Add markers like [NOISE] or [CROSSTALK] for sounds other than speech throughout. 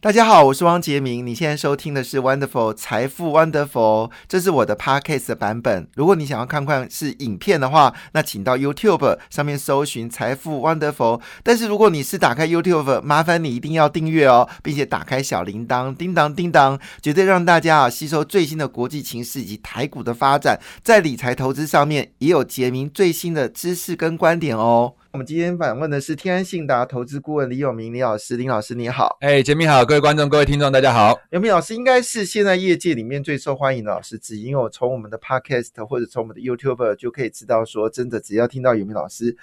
大家好，我是汪杰明。你现在收听的是 Wonderful 财富 Wonderful，这是我的 Podcast 的版本。如果你想要看看是影片的话，那请到 YouTube 上面搜寻财富 Wonderful。但是如果你是打开 YouTube，麻烦你一定要订阅哦，并且打开小铃铛，叮当叮当，绝对让大家啊吸收最新的国际情势以及台股的发展，在理财投资上面也有杰明最新的知识跟观点哦。我们今天访问的是天安信达投资顾问李永明李老师，林老师你好，哎，杰明好，各位观众、各位听众，大家好。永明老师应该是现在业界里面最受欢迎的老师之一，因为我从我们的 Podcast 或者从我们的 YouTube 就可以知道，说真的，只要听到永明老师。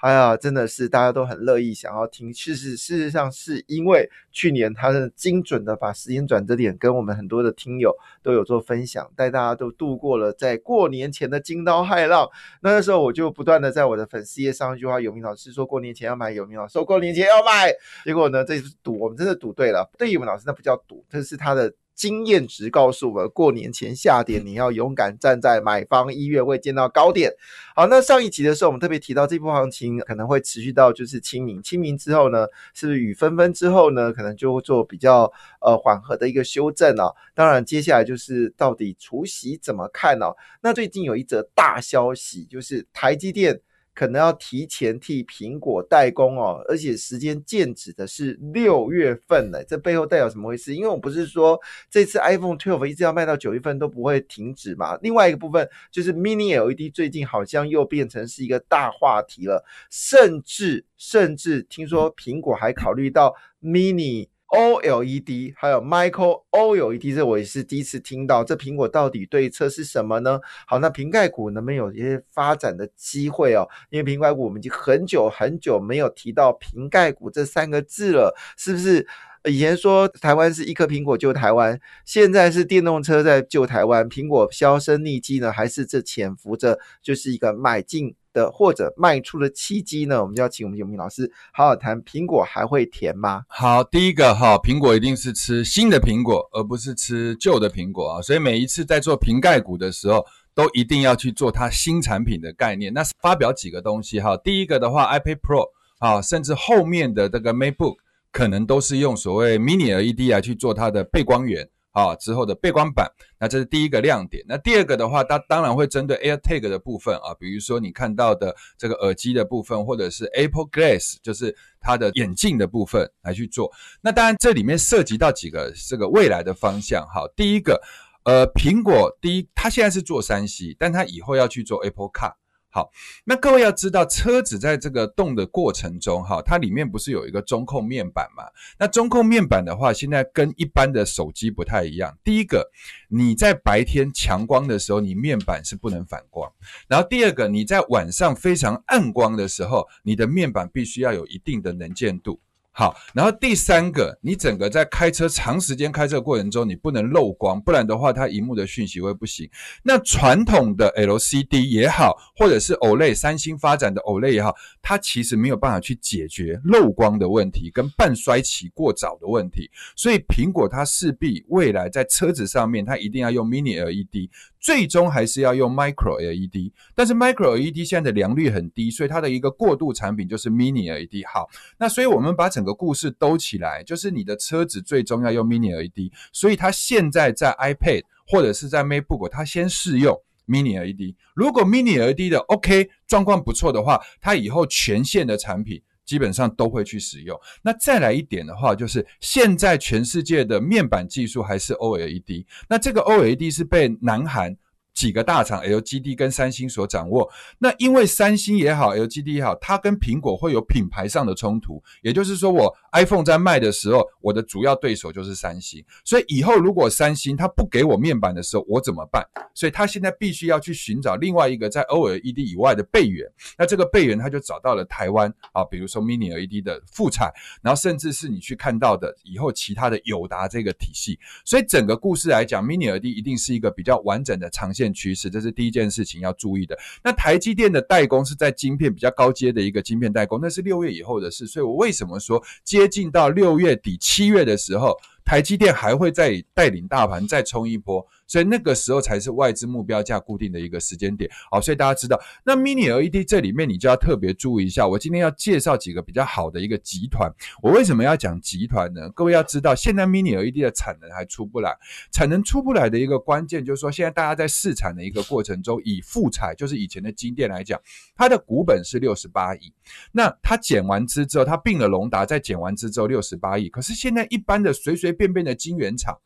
哎呀，真的是大家都很乐意想要听。事实事实上是因为去年他是精准的把时间转折点跟我们很多的听友都有做分享，带大家都度过了在过年前的惊涛骇浪。那那时候我就不断的在我的粉丝页上一句话：有名老师说过年前要买，有名老师说过年前要买。结果呢，这次赌我们真的赌对了。对有名老师那不叫赌，这是他的。经验值告诉我们，过年前下跌，你要勇敢站在买方一月会见到高点。好，那上一集的时候，我们特别提到这波行情可能会持续到就是清明，清明之后呢，是不是雨纷纷之后呢，可能就会做比较呃缓和的一个修正啊？当然，接下来就是到底除夕怎么看呢？那最近有一则大消息，就是台积电。可能要提前替苹果代工哦，而且时间渐止的是六月份呢，这背后代表什么回事？因为我不是说这次 iPhone 12一直要卖到九月份都不会停止嘛。另外一个部分就是 Mini LED 最近好像又变成是一个大话题了，甚至甚至听说苹果还考虑到 Mini。OLED 还有 Micro OLED，这我也是第一次听到。这苹果到底对策是什么呢？好，那瓶盖股能不能有一些发展的机会哦？因为瓶盖股我们已经很久很久没有提到瓶盖股这三个字了，是不是？以前说台湾是一颗苹果救台湾，现在是电动车在救台湾，苹果销声匿迹呢？还是这潜伏着就是一个买进？的或者卖出的契机呢？我们就要请我们永明老师好好谈。苹果还会甜吗？好，第一个哈，苹果一定是吃新的苹果，而不是吃旧的苹果啊。所以每一次在做瓶盖股的时候，都一定要去做它新产品的概念。那发表几个东西哈，第一个的话，iPad Pro 啊，甚至后面的这个 MacBook 可能都是用所谓 Mini LED 来去做它的背光源。啊，之后的背光板，那这是第一个亮点。那第二个的话，它当然会针对 AirTag 的部分啊，比如说你看到的这个耳机的部分，或者是 Apple Glass，就是它的眼镜的部分来去做。那当然这里面涉及到几个这个未来的方向。好，第一个，呃，苹果第一，它现在是做三 C，但它以后要去做 Apple Car。好，那各位要知道，车子在这个动的过程中，哈，它里面不是有一个中控面板嘛？那中控面板的话，现在跟一般的手机不太一样。第一个，你在白天强光的时候，你面板是不能反光；然后第二个，你在晚上非常暗光的时候，你的面板必须要有一定的能见度。好，然后第三个，你整个在开车长时间开车过程中，你不能漏光，不然的话，它荧幕的讯息会不行。那传统的 LCD 也好，或者是 OLED，三星发展的 OLED 也好，它其实没有办法去解决漏光的问题跟半衰期过早的问题。所以苹果它势必未来在车子上面，它一定要用 Mini LED。最终还是要用 Micro LED，但是 Micro LED 现在的良率很低，所以它的一个过渡产品就是 Mini LED。好，那所以我们把整个故事兜起来，就是你的车子最终要用 Mini LED，所以它现在在 iPad 或者是在 MacBook，它先试用 Mini LED。如果 Mini LED 的 OK 状况不错的话，它以后全线的产品。基本上都会去使用。那再来一点的话，就是现在全世界的面板技术还是 OLED。那这个 OLED 是被南韩。几个大厂 LGD 跟三星所掌握，那因为三星也好，LGD 也好，它跟苹果会有品牌上的冲突，也就是说，我 iPhone 在卖的时候，我的主要对手就是三星，所以以后如果三星它不给我面板的时候，我怎么办？所以它现在必须要去寻找另外一个在 OLED 以外的备源，那这个备源它就找到了台湾啊，比如说 Mini LED 的副产，然后甚至是你去看到的以后其他的友达这个体系，所以整个故事来讲，Mini LED 一定是一个比较完整的长线。趋势，这是第一件事情要注意的。那台积电的代工是在晶片比较高阶的一个晶片代工，那是六月以后的事。所以我为什么说接近到六月底七月的时候，台积电还会再带领大盘再冲一波？所以那个时候才是外资目标价固定的一个时间点。好，所以大家知道，那 Mini LED 这里面你就要特别注意一下。我今天要介绍几个比较好的一个集团。我为什么要讲集团呢？各位要知道，现在 Mini LED 的产能还出不来，产能出不来的一个关键就是说，现在大家在试产的一个过程中，以富彩就是以前的金店来讲，它的股本是六十八亿，那它减完资之后，它并了隆达，再减完资之后六十八亿。可是现在一般的随随便便的晶圆厂。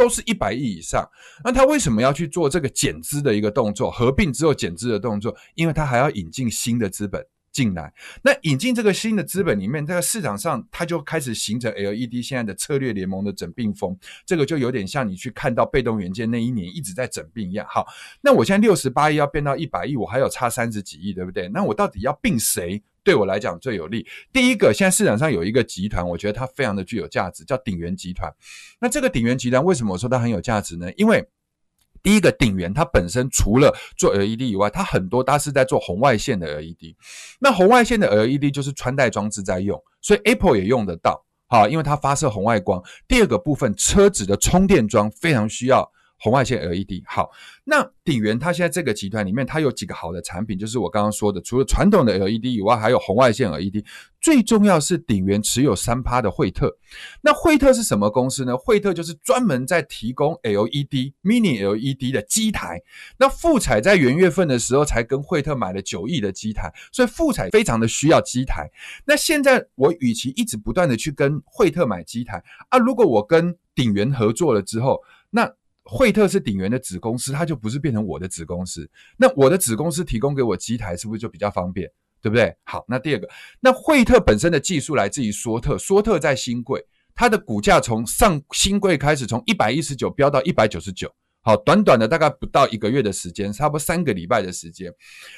都是一百亿以上，那他为什么要去做这个减资的一个动作？合并之后减资的动作，因为他还要引进新的资本进来。那引进这个新的资本里面，这个市场上它就开始形成 LED 现在的策略联盟的整并风，这个就有点像你去看到被动元件那一年一直在整并一样。好，那我现在六十八亿要变到一百亿，我还有差三十几亿，对不对？那我到底要并谁？对我来讲最有利。第一个，现在市场上有一个集团，我觉得它非常的具有价值，叫鼎元集团。那这个鼎元集团为什么我说它很有价值呢？因为第一个鼎元它本身除了做 LED 以外，它很多它是在做红外线的 LED。那红外线的 LED 就是穿戴装置在用，所以 Apple 也用得到，好，因为它发射红外光。第二个部分，车子的充电桩非常需要。红外线 LED 好，那鼎元它现在这个集团里面，它有几个好的产品，就是我刚刚说的，除了传统的 LED 以外，还有红外线 LED。最重要是鼎元持有三趴的惠特。那惠特是什么公司呢？惠特就是专门在提供 LED Mini LED 的机台。那富彩在元月份的时候才跟惠特买了九亿的机台，所以富彩非常的需要机台。那现在我与其一直不断的去跟惠特买机台啊，如果我跟鼎元合作了之后，那惠特是鼎元的子公司，它就不是变成我的子公司。那我的子公司提供给我机台，是不是就比较方便？对不对？好，那第二个，那惠特本身的技术来自于索特，索特在新贵，它的股价从上新贵开始，从一百一十九飙到一百九十九。好，短短的大概不到一个月的时间，差不多三个礼拜的时间。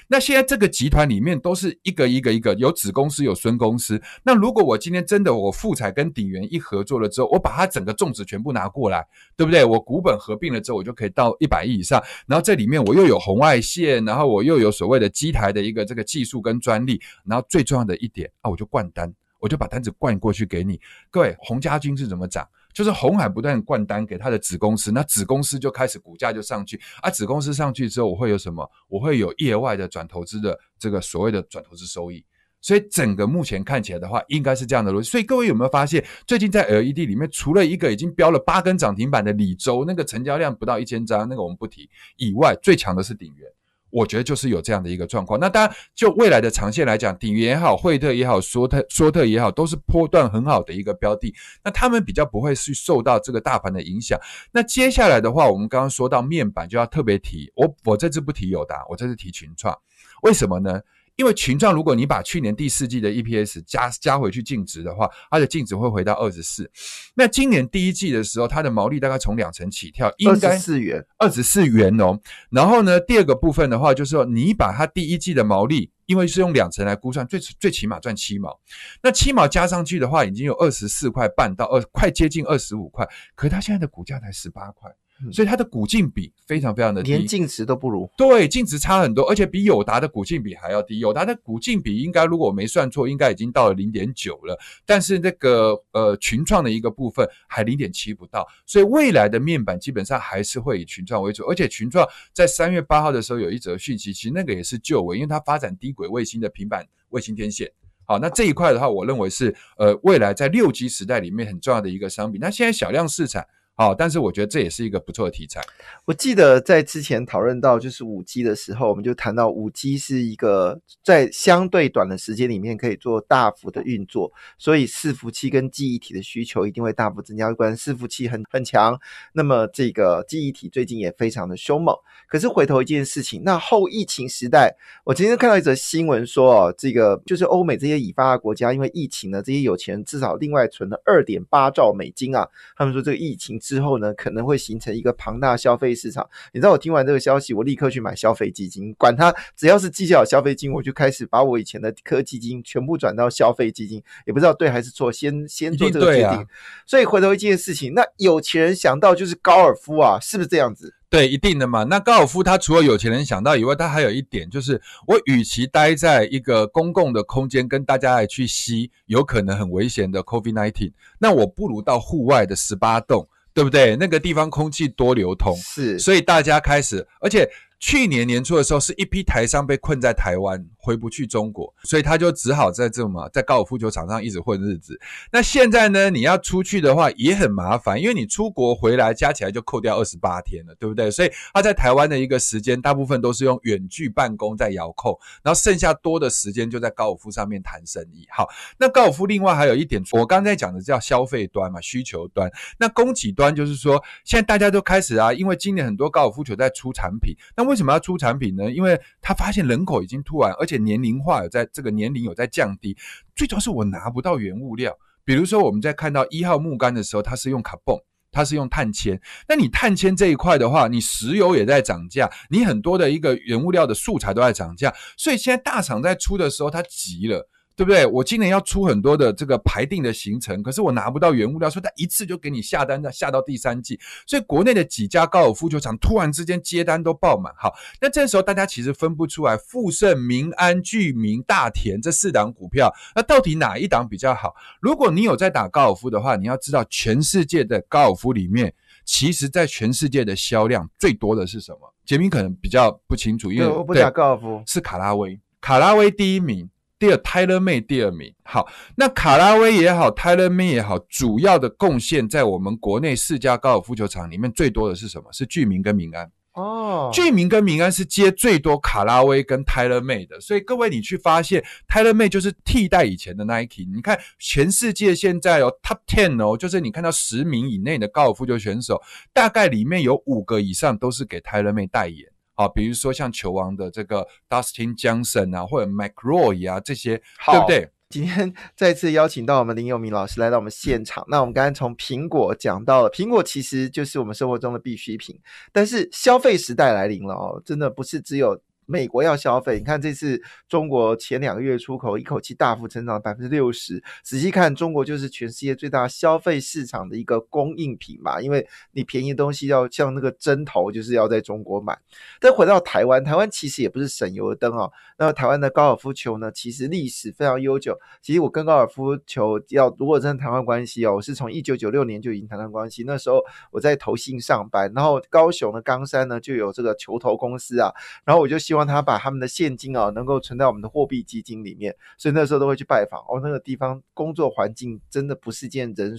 那现在这个集团里面都是一个一个一个有子公司有孙公司。那如果我今天真的我富彩跟鼎元一合作了之后，我把它整个种植全部拿过来，对不对？我股本合并了之后，我就可以到一百亿以上。然后这里面我又有红外线，然后我又有所谓的机台的一个这个技术跟专利。然后最重要的一点啊，我就灌单，我就把单子灌过去给你。各位，洪家军是怎么涨？就是红海不断灌单给他的子公司，那子公司就开始股价就上去啊。子公司上去之后，我会有什么？我会有业外的转投资的这个所谓的转投资收益。所以整个目前看起来的话，应该是这样的逻辑。所以各位有没有发现，最近在 LED 里面，除了一个已经标了八根涨停板的李州，那个成交量不到一千张，那个我们不提以外，最强的是鼎元。我觉得就是有这样的一个状况。那当然，就未来的长线来讲，鼎元也好，惠特也好，说特说特也好，都是波段很好的一个标的。那他们比较不会去受到这个大盘的影响。那接下来的话，我们刚刚说到面板，就要特别提我我这次不提友达，我这次提群创，为什么呢？因为群创，如果你把去年第四季的 EPS 加加回去净值的话，它的净值会回到二十四。那今年第一季的时候，它的毛利大概从两成起跳，应该四元，二十四元哦。然后呢，第二个部分的话，就是说你把它第一季的毛利，因为是用两成来估算，最最起码赚七毛。那七毛加上去的话，已经有二十四块半到二，快接近二十五块。可是它现在的股价才十八块。所以它的股净比非常非常的低，连净值都不如。对，净值差很多，而且比友达的股净比还要低。友达的股净比应该，如果我没算错，应该已经到了零点九了。但是那个呃群创的一个部分还零点七不到。所以未来的面板基本上还是会以群创为主。而且群创在三月八号的时候有一则讯息，其实那个也是旧闻，因为它发展低轨卫星的平板卫星天线。好，那这一块的话，我认为是呃未来在六 G 时代里面很重要的一个商品。那现在小量市场。好，但是我觉得这也是一个不错的题材。我记得在之前讨论到就是五 G 的时候，我们就谈到五 G 是一个在相对短的时间里面可以做大幅的运作，所以伺服器跟记忆体的需求一定会大幅增加。果然伺服器很很强，那么这个记忆体最近也非常的凶猛。可是回头一件事情，那后疫情时代，我今天看到一则新闻说哦，这个就是欧美这些已发达国家因为疫情呢，这些有钱人至少另外存了二点八兆美金啊，他们说这个疫情。之后呢，可能会形成一个庞大消费市场。你知道我听完这个消息，我立刻去买消费基金，管它只要是绩效消费金，我就开始把我以前的科基金全部转到消费基金，也不知道对还是错，先先做这个决定。所以回头一件事情，那有钱人想到就是高尔夫啊，是不是这样子？对，一定的嘛。那高尔夫他除了有钱人想到以外，他还有一点就是，我与其待在一个公共的空间跟大家来去吸有可能很危险的 COVID nineteen，那我不如到户外的十八洞。对不对？那个地方空气多流通，是，所以大家开始，而且。去年年初的时候，是一批台商被困在台湾，回不去中国，所以他就只好在这么在高尔夫球场上一直混日子。那现在呢，你要出去的话也很麻烦，因为你出国回来加起来就扣掉二十八天了，对不对？所以他在台湾的一个时间，大部分都是用远距办公在遥控，然后剩下多的时间就在高尔夫上面谈生意。好，那高尔夫另外还有一点，我刚才讲的叫消费端嘛，需求端。那供给端就是说，现在大家都开始啊，因为今年很多高尔夫球在出产品，那为为什么要出产品呢？因为他发现人口已经突然，而且年龄化有在这个年龄有在降低。最主要是我拿不到原物料，比如说我们在看到一号木杆的时候，它是用卡泵，它是用碳纤。那你碳纤这一块的话，你石油也在涨价，你很多的一个原物料的素材都在涨价，所以现在大厂在出的时候，他急了。对不对？我今年要出很多的这个排定的行程，可是我拿不到原物料，所以他一次就给你下单，下到第三季。所以国内的几家高尔夫球场突然之间接单都爆满。好，那这时候大家其实分不出来富盛、民安、聚明、大田这四档股票，那到底哪一档比较好？如果你有在打高尔夫的话，你要知道全世界的高尔夫里面，其实在全世界的销量最多的是什么？杰明可能比较不清楚，因为我不打高尔夫，是卡拉威，卡拉威第一名。第二，Taylor Made 第二名。好，那卡拉威也好，Taylor Made 也好，主要的贡献在我们国内四家高尔夫球场里面最多的是什么？是聚明跟民安。哦，聚明跟民安是接最多卡拉威跟 Taylor Made 的。所以各位，你去发现 Taylor Made 就是替代以前的 Nike。你看全世界现在哦 Top Ten 哦，就是你看到十名以内的高尔夫球选手，大概里面有五个以上都是给 Taylor Made 代言。啊，比如说像球王的这个 Dustin Johnson 啊，或者 McRoy 啊，这些，对不对？今天 [LAUGHS] 再次邀请到我们林友明老师来到我们现场。那我们刚刚从苹果讲到了，苹果其实就是我们生活中的必需品，但是消费时代来临了哦，真的不是只有。美国要消费，你看这次中国前两个月出口一口气大幅增长百分之六十。仔细看，中国就是全世界最大消费市场的一个供应品嘛，因为你便宜的东西要像那个针头，就是要在中国买。但回到台湾，台湾其实也不是省油的灯哦。那台湾的高尔夫球呢，其实历史非常悠久。其实我跟高尔夫球要如果真的谈换关系哦，我是从一九九六年就已经谈换关系。那时候我在投信上班，然后高雄的冈山呢就有这个球头公司啊，然后我就希望。他把他们的现金啊，能够存在我们的货币基金里面，所以那时候都会去拜访。哦，那个地方工作环境真的不是件人，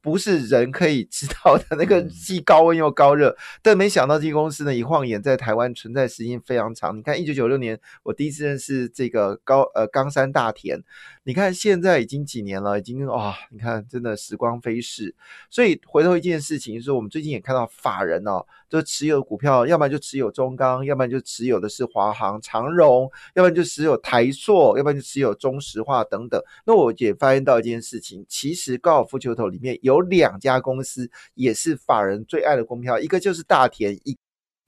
不是人可以知道的。那个既高温又高热，但没想到这公司呢，一晃眼在台湾存在时间非常长。你看，一九九六年我第一次认识这个高呃冈山大田。你看现在已经几年了，已经哇！你看真的时光飞逝，所以回头一件事情，就是我们最近也看到法人哦，就持有股票，要不然就持有中钢，要不然就持有的是华航、长荣，要不然就持有台塑，要不然就持有中石化等等。那我也发现到一件事情，其实高尔夫球头里面有两家公司也是法人最爱的股票，一个就是大田一。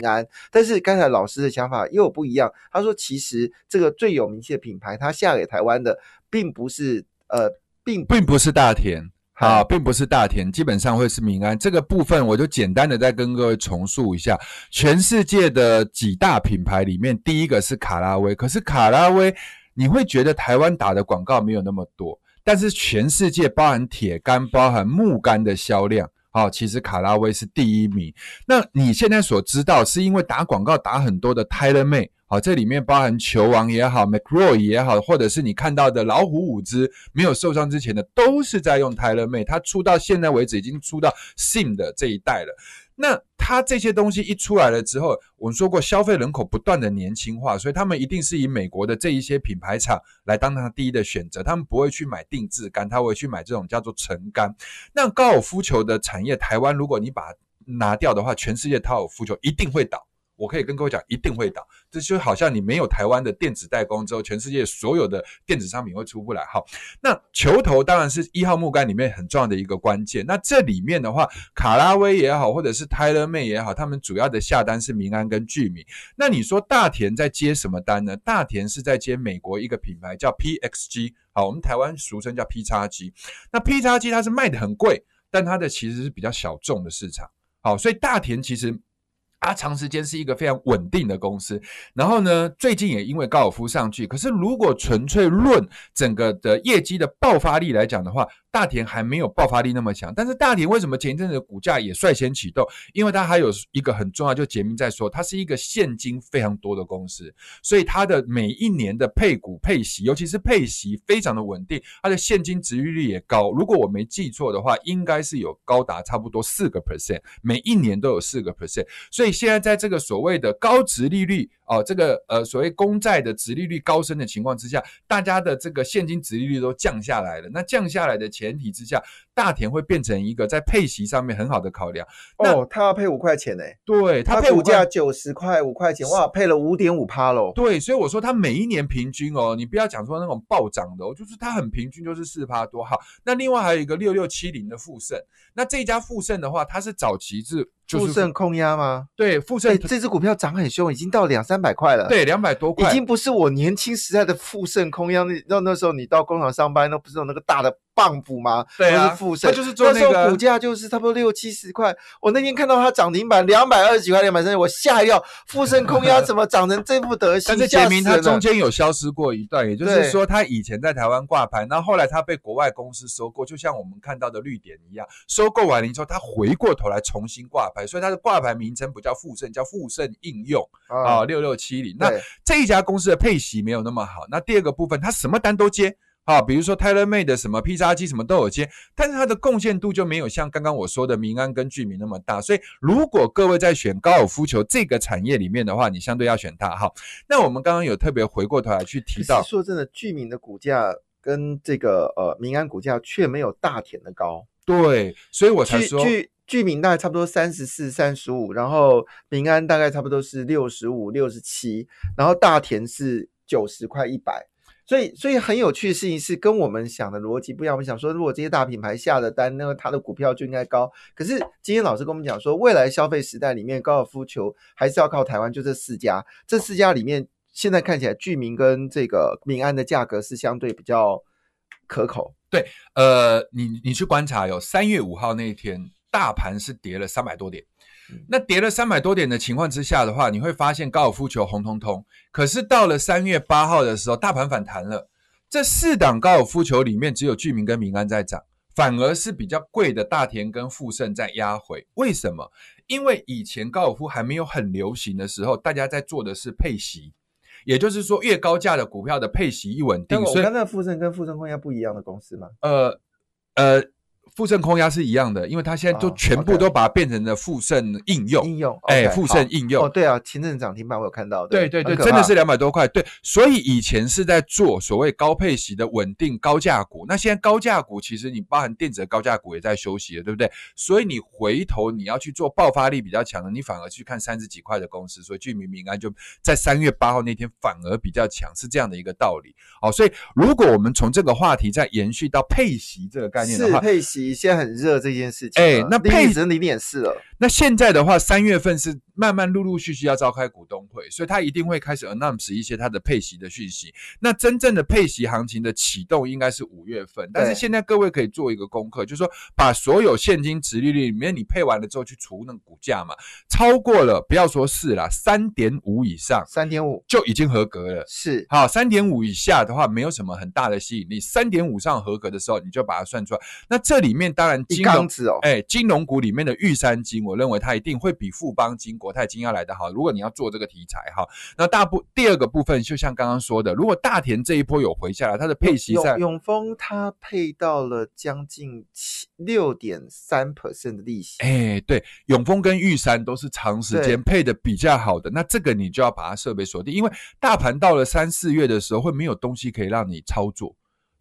安，但是刚才老师的想法又不一样。他说，其实这个最有名气的品牌，他下给台湾的，并不是呃，并并不是大田，好，并不是大田，基本上会是民安。这个部分我就简单的再跟各位重述一下。全世界的几大品牌里面，第一个是卡拉威，可是卡拉威你会觉得台湾打的广告没有那么多，但是全世界包含铁杆、包含木杆的销量。好，其实卡拉威是第一名。那你现在所知道，是因为打广告打很多的 Taylor Made，好，这里面包含球王也好，McRoy 也好，或者是你看到的老虎伍兹没有受伤之前的，都是在用 Taylor Made。他出到现在为止，已经出到 Sim 的这一代了。那它这些东西一出来了之后，我们说过消费人口不断的年轻化，所以他们一定是以美国的这一些品牌厂来当它第一的选择，他们不会去买定制杆，他会去买这种叫做成杆。那高尔夫球的产业，台湾如果你把拿掉的话，全世界高尔夫球一定会倒。我可以跟各位讲，一定会倒。这就好像你没有台湾的电子代工之后，全世界所有的电子商品会出不来。好，那球头当然是一号木杆里面很重要的一个关键。那这里面的话，卡拉威也好，或者是泰勒妹也好，他们主要的下单是民安跟聚米。那你说大田在接什么单呢？大田是在接美国一个品牌叫 PXG，好，我们台湾俗称叫 P 叉 G。那 P 叉 G 它是卖的很贵，但它的其实是比较小众的市场。好，所以大田其实。它长时间是一个非常稳定的公司，然后呢，最近也因为高尔夫上去，可是如果纯粹论整个的业绩的爆发力来讲的话，大田还没有爆发力那么强。但是大田为什么前一阵子股价也率先启动？因为它还有一个很重要，就杰明在说，它是一个现金非常多的公司，所以它的每一年的配股配息，尤其是配息非常的稳定，它的现金值利率也高。如果我没记错的话，应该是有高达差不多四个 percent，每一年都有四个 percent，所以。所以现在在这个所谓的高值利率哦，这个呃所谓公债的值利率高升的情况之下，大家的这个现金值利率都降下来了。那降下来的前提之下，大田会变成一个在配息上面很好的考量。哦，他要配五块钱呢？对，他配股价九十块五块钱，哇，配了五点五趴喽。对，所以我说他每一年平均哦，你不要讲说那种暴涨的，哦，就是它很平均，就是四趴多好。那另外还有一个六六七零的富盛，那这家富盛的话，它是早期是。富盛控压吗？对，富盛这只股票涨很凶，已经到两三百块了。对，两百多块，已经不是我年轻时代的富盛空央。那那那时候你到工厂上班，那不是有那个大的。棒补吗？对啊，富盛，就是做那个股价就是差不多六七十块。我那天看到它涨停板两百二十几块两百三十，我吓一跳。富盛空压怎么涨成这副德行？但是杰明他中间有消失过一段，也就是说他以前在台湾挂牌，然后后来他被国外公司收购，就像我们看到的绿点一样，收购完了之后，他回过头来重新挂牌，所以它的挂牌名称不叫富盛，叫富盛应用啊六六七零。那这一家公司的配息没有那么好。那第二个部分，他什么单都接。啊，比如说 Taylor Made 的什么披萨机什么都有接，但是它的贡献度就没有像刚刚我说的民安跟居民那么大。所以如果各位在选高尔夫球这个产业里面的话，你相对要选它。哈，那我们刚刚有特别回过头来去提到，说真的，居民的股价跟这个呃民安股价却没有大田的高。对，所以我才说，居居民大概差不多三十四、三十五，然后民安大概差不多是六十五、六十七，然后大田是九十块一百。所以，所以很有趣的事情是跟我们想的逻辑不一样。我们想说，如果这些大品牌下的单，那么它的股票就应该高。可是今天老师跟我们讲说，未来消费时代里面，高尔夫球还是要靠台湾，就这四家。这四家里面，现在看起来，居民跟这个民安的价格是相对比较可口。对，呃，你你去观察，有三月五号那一天，大盘是跌了三百多点。那跌了三百多点的情况之下的话，你会发现高尔夫球红彤彤。可是到了三月八号的时候，大盘反弹了。这四档高尔夫球里面，只有居民跟民安在涨，反而是比较贵的大田跟富盛在压回。为什么？因为以前高尔夫还没有很流行的时候，大家在做的是配息，也就是说越高价的股票的配息一稳定。所以那富盛跟富盛控压不一样的公司吗？呃呃。富盛空压是一样的，因为它现在都全部都把它变成了富盛应用。应用，哎，富盛应用。哦，对啊，前阵涨停板我有看到。对对对，真的是两百多块。对，所以以前是在做所谓高配息的稳定高价股，那现在高价股其实你包含电子的高价股也在休息了，对不对？所以你回头你要去做爆发力比较强的，你反而去看三十几块的公司。所以聚民民安就在三月八号那天反而比较强，是这样的一个道理。好，所以如果我们从这个话题再延续到配息这个概念的话，配息。现在很热这件事情，哎，那配值零点四了。那现在的话，三月份是慢慢陆陆续续要召开股东会，所以他一定会开始 announce 一些他的配息的讯息。那真正的配息行情的启动应该是五月份，但是现在各位可以做一个功课，就是说把所有现金值利率里面你配完了之后去除那个股价嘛，超过了不要说四啦，三点五以上，三点五就已经合格了。是好，三点五以下的话没有什么很大的吸引力，三点五上合格的时候你就把它算出来。那这里面当然金融哦，哎，金融股里面的玉山金。我认为它一定会比富邦金、国泰金要来的好。如果你要做这个题材哈，那大部第二个部分就像刚刚说的，如果大田这一波有回下来，它的配息在永丰，它配到了将近七六点三 percent 的利息。哎，对，永丰跟玉山都是长时间配的比较好的，那这个你就要把它设备锁定，因为大盘到了三四月的时候会没有东西可以让你操作。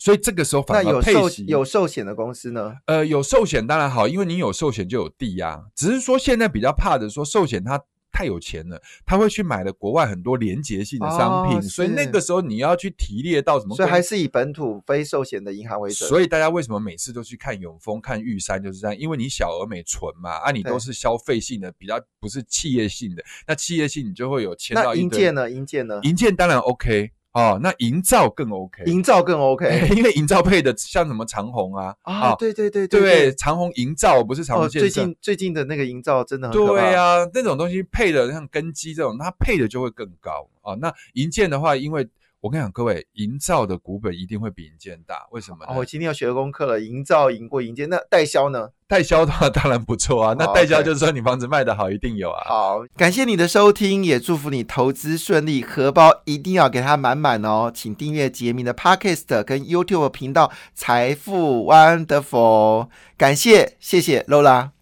所以这个时候反而配息有寿险的公司呢？呃，有寿险当然好，因为你有寿险就有地呀。只是说现在比较怕的说寿险它太有钱了，他会去买了国外很多连结性的商品，所以那个时候你要去提列到什么？所以还是以本土非寿险的银行为主。所以大家为什么每次都去看永丰、看玉山就是这样？因为你小而美存嘛，啊，你都是消费性的，比较不是企业性的。那企业性你就会有签到银建呢？银建呢？银建当然 OK。哦，那营造更 OK，营造更 OK 因为营造配的像什么长虹啊，啊，哦对对对对长虹营造不是长哦，虹建设。最近最近的那个营造真的很对啊，那种东西配的像根基这种，它配的就会更高啊。那银建的话，因为我跟你讲，各位，营造的股本一定会比银建大，为什么呢？哦，我今天要学功课了，营造赢过营建，那代销呢？代销的话当然不错啊，那哦代销就是说你房子卖得好，一定有啊。好，感谢你的收听，也祝福你投资顺利，荷包一定要给它满满哦。请订阅杰明的 Podcast 跟 YouTube 频道《财富 Wonderful》，感谢，谢谢 Lola。